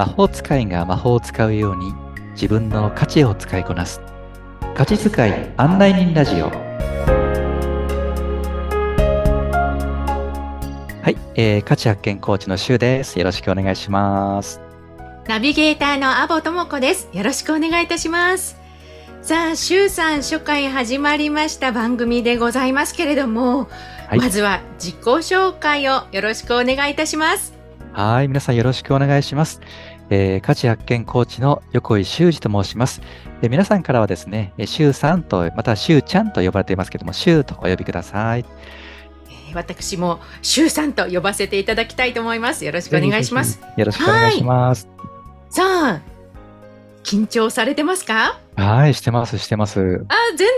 魔法使いが魔法を使うように自分の価値を使いこなす。価値使い案内人ラジオ。はい、えー、価値発見コーチのシュウです。よろしくお願いします。ナビゲーターのアボともこです。よろしくお願いいたします。さあ、シュウさん初回始まりました番組でございますけれども、はい、まずは自己紹介をよろしくお願いいたします。はい、皆さんよろしくお願いします。えー、価値発見コーチの横井修二と申します。で皆さんからはですね、シュウさんと、またシュウちゃんと呼ばれていますけども、シュウとお呼びください。私もシュウさんと呼ばせていただきたいと思います。よろしくお願いします。よろしくお願いします。さあ、緊張されてますか？はい、してます、してます。あ、全然、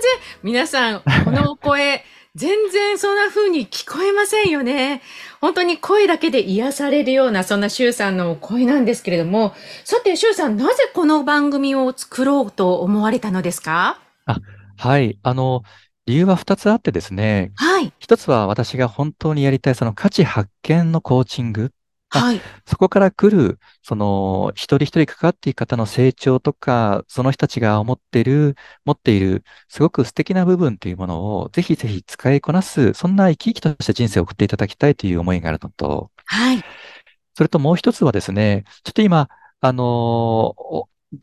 皆さん、この声、全然そんな風に聞こえませんよね。本当に声だけで癒されるような、そんなシュウさんの声なんですけれども、さて、シュウさん、なぜこの番組を作ろうと思われたのですか？あ、はい。あの、理由は2つあってですね。はい。1つは私が本当にやりたいその価値発見のコーチング。はい。そこから来る、その、一人一人関わっていく方の成長とか、その人たちが思っている、持っている、すごく素敵な部分というものを、ぜひぜひ使いこなす、そんな生き生きとした人生を送っていただきたいという思いがあるのと、はい。それともう一つはですね、ちょっと今、あの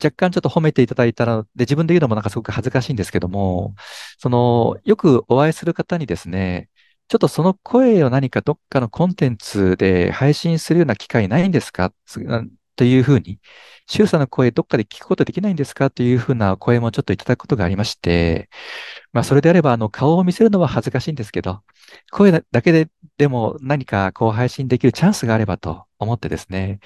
若干ちょっと褒めていただいたので、自分で言うのもなんかすごく恥ずかしいんですけども、その、よくお会いする方にですね、ちょっとその声を何かどっかのコンテンツで配信するような機会ないんですか？というふうに、周さんの声どっかで聞くことできないんですか？というふうな声もちょっといただくことがありまして、まあそれであればあの顔を見せるのは恥ずかしいんですけど、声だけででも何かこう配信できるチャンスがあればと思ってですね、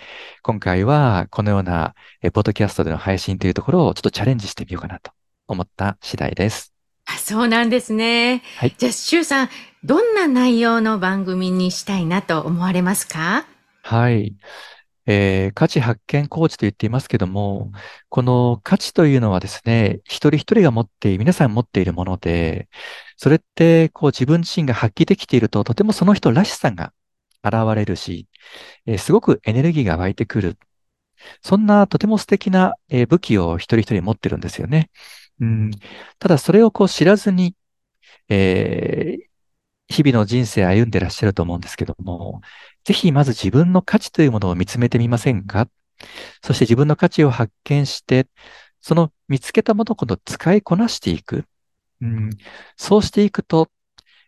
今回はこのようなポッドキャストでの配信というところをちょっとチャレンジしてみようかなと思った次第です。あそうなんですね。はい、じゃあ、シュウさん、どんな内容の番組にしたいなと思われますか？はい。えー、価値発見コーチと言っていますけども、この価値というのはですね、一人一人が持って、皆さん持っているもので、それってこう自分自身が発揮できていると、とてもその人らしさが現れるし、えー、すごくエネルギーが湧いてくる。そんなとても素敵な、えー、武器を一人一人持ってるんですよね。うん、ただそれをこう知らずに、えー、日々の人生歩んでらっしゃると思うんですけども、ぜひまず自分の価値というものを見つめてみませんか？そして自分の価値を発見して、その見つけたものを今度使いこなしていく。うん、そうしていくと、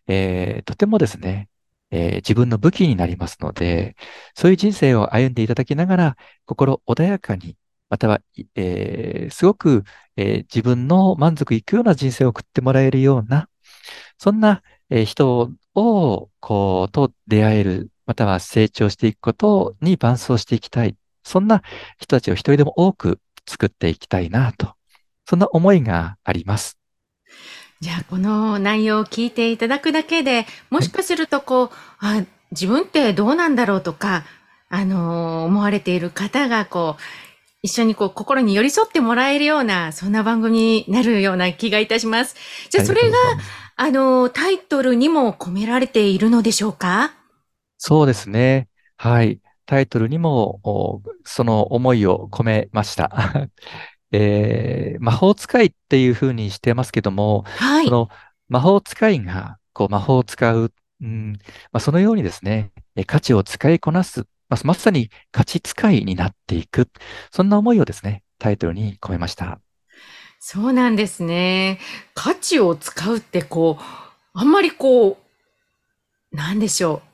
えー、とてもですね、えー、自分の武器になりますので、そういう人生を歩んでいただきながら、心穏やかに、または、えー、すごく、えー、自分の満足いくような人生を送ってもらえるような、そんな、えー、人を、こう、と出会える、または成長していくことに伴走していきたい。そんな人たちを一人でも多く作っていきたいなと。そんな思いがあります。じゃあ、この内容を聞いていただくだけで、もしかするとこう、はい、あ自分ってどうなんだろうとか、あのー、思われている方がこう、一緒にこう心に寄り添ってもらえるような、そんな番組になるような気がいたします。じゃあそれが、あの、タイトルにも込められているのでしょうか？そうですね。はい。タイトルにも、その思いを込めました。えー、魔法使いっていうふうにしてますけども、はい、その魔法使いがこう魔法を使う、うんまあ、そのようにですね、価値を使いこなすまあ、まさに価値使いになっていく。そんな思いをですね、タイトルに込めました。そうなんですね。価値を使うってこう、あんまりこう、なんでしょう。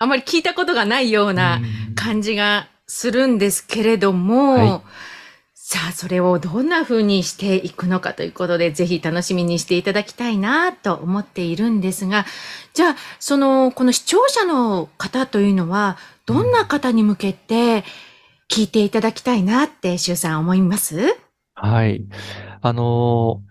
あんまり聞いたことがないような感じがするんですけれども、はい、さあ、それをどんな風にしていくのかということで、ぜひ楽しみにしていただきたいなと思っているんですが、じゃあ、その、この視聴者の方というのは、どんな方に向けて聞いていただきたいなって、周さん思います？はい。あの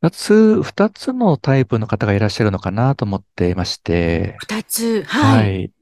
二つ、二つのタイプの方がいらっしゃるのかなと思っていまして。二つ、はい。はい。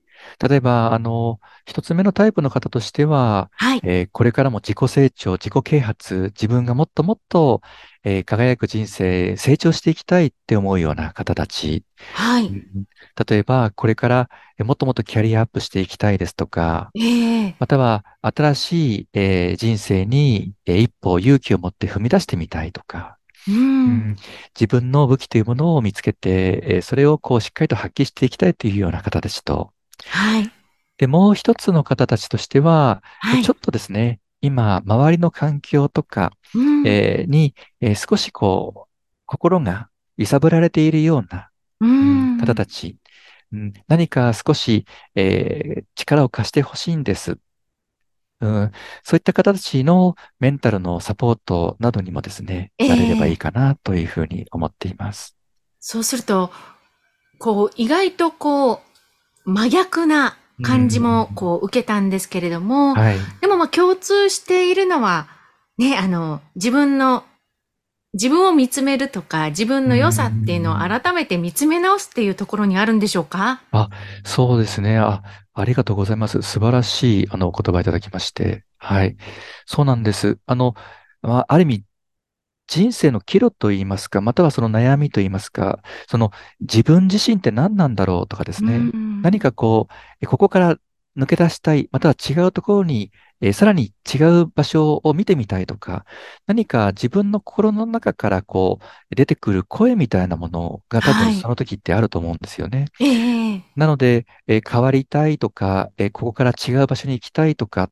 例えば、あの、一つ目のタイプの方としては、はい。えーこれからも自己成長、自己啓発、自分がもっともっと、えー輝く人生、成長していきたいって思うような方たち。はい。うん例えば、これからえーもっともっとキャリアアップしていきたいですとか、ええまたは新しい、えー人生に、えー一歩勇気を持って踏み出してみたいとか、う。うんん自分の武器というものを見つけて、えーそれをこうしっかりと発揮していきたいというような方たちと、はい。で、もう一つの方たちとしては、はいちょ。っとですね、今、周りの環境とか、うん。えーに、えー少しこう、心が揺さぶられているような、ううんん。方たち、うん何か少し、えー力を貸してほしいんです。うん、そういった方たちのメンタルのサポートなどにもですね、ええなれればいいかなというふうに思っています。そうすると、こう、意外とこう、真逆な感じもうんこう受けたんですけれども、はい。でもまあ共通しているのは、ね、あの、自分の、自分を見つめるとか、自分の良さっていうのを改めて見つめ直すっていうところにあるんでしょうか？そうですね。あ、ありがとうございます。素晴らしい、あの、お言葉いただきまして。はい。そうなんです。あの、まあ、ある意味、人生の岐路といいますか、またはその悩みといいますか、その自分自身って何なんだろうとかですね。うん何かこう、えここから抜け出したい、または違うところに、えーさらに違う場所を見てみたいとか、何か自分の心の中からこう、出てくる声みたいなものが多はい分その時ってあると思うんですよね。ええなので、えー変わりたいとか、えーここから違う場所に行きたいとか、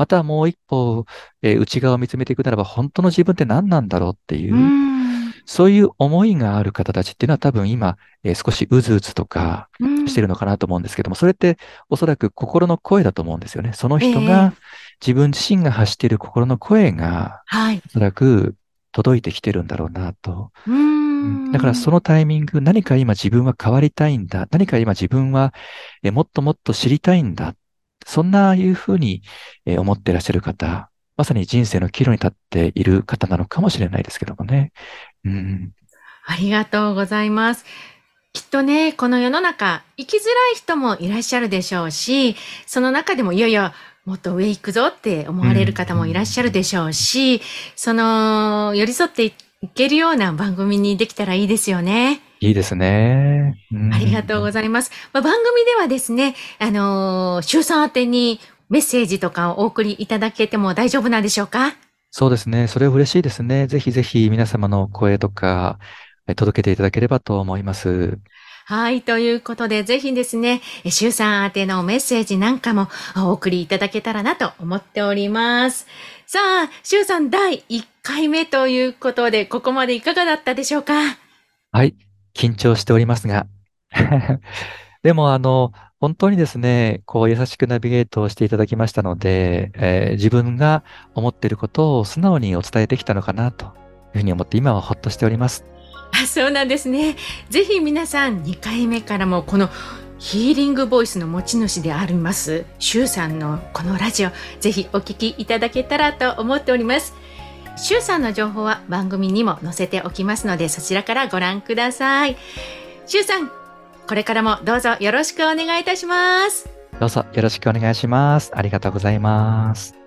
またはもう一歩、えー内側を見つめていくならば、本当の自分って何なんだろうっていうう、んそういう思いがある方たちっていうのは多分今、えー少しうずうずとかうんしてるのかなと思うんですけども、それっておそらく心の声だと思うんですよね。その人えが、自分自身が発している心の声が、はい。おそらく届いてきてるんだろうなと。だからそのタイミング、何か今自分は変わりたいんだ。何か今自分はえもっともっと知りたいんだ。そんないうふうに思ってらっしゃる方、まさに人生の岐路に立っている方なのかもしれないですけどもね。うん、ありがとうございます。きっとね、この世の中、生きづらい人もいらっしゃるでしょうし、その中でもいやいや、もっと上行くぞって思われる方もいらっしゃるでしょうし、その、寄り添っていけるような番組にできたらいいですよね。いいですね。うんありがとうございます。まあ、番組ではですね、あのー、周さん宛てにメッセージとかをお送りいただけても大丈夫なんでしょうか？そうですね。それは嬉しいですね。ぜひぜひ皆様の声とかえ届けていただければと思います。はい。ということで、ぜひですね、え周さん宛てのメッセージなんかもあお送りいただけたらなと思っております。さあ、周さん第1回目ということで、ここまでいかがだったでしょうか？はい。緊張しておりますが。でも、あの、本当にですね、こう優しくナビゲートをしていただきましたので、えー自分が思っていることを素直にお伝えできたのかなというふうに思って今はほっとしております。あそうなんですね。ぜひ皆さん2回目からもこのヒーリングボイスの持ち主であります、シュウさんのこのラジオ、ぜひお聞きいただけたらと思っております。しゅうさんの情報は番組にも載せておきますので、そちらからご覧ください。しゅうさん、これからもどうぞよろしくお願いいたします。どうぞよろしくお願いします。ありがとうございます。